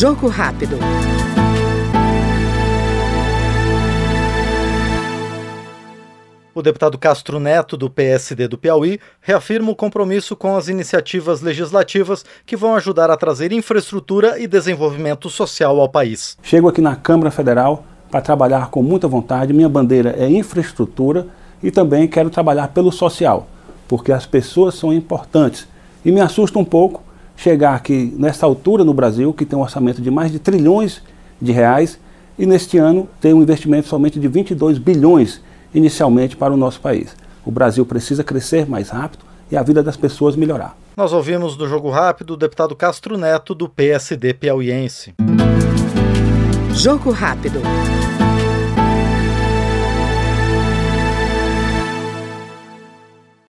Jogo rápido. O deputado Castro Neto, do PSD do Piauí, reafirma o compromisso com as iniciativas legislativas que vão ajudar a trazer infraestrutura e desenvolvimento social ao país. Chego aqui na Câmara Federal para trabalhar com muita vontade. Minha bandeira é infraestrutura e também quero trabalhar pelo social, porque as pessoas são importantes. E me assusta um pouco chegar aqui nessa altura no Brasil, que tem um orçamento de mais de trilhões de reais, e neste ano tem um investimento somente de 22 bilhões inicialmente para o nosso país. O Brasil precisa crescer mais rápido e a vida das pessoas melhorar. Nós ouvimos do Jogo Rápido o deputado Castro Neto, do PSD piauiense. Jogo rápido.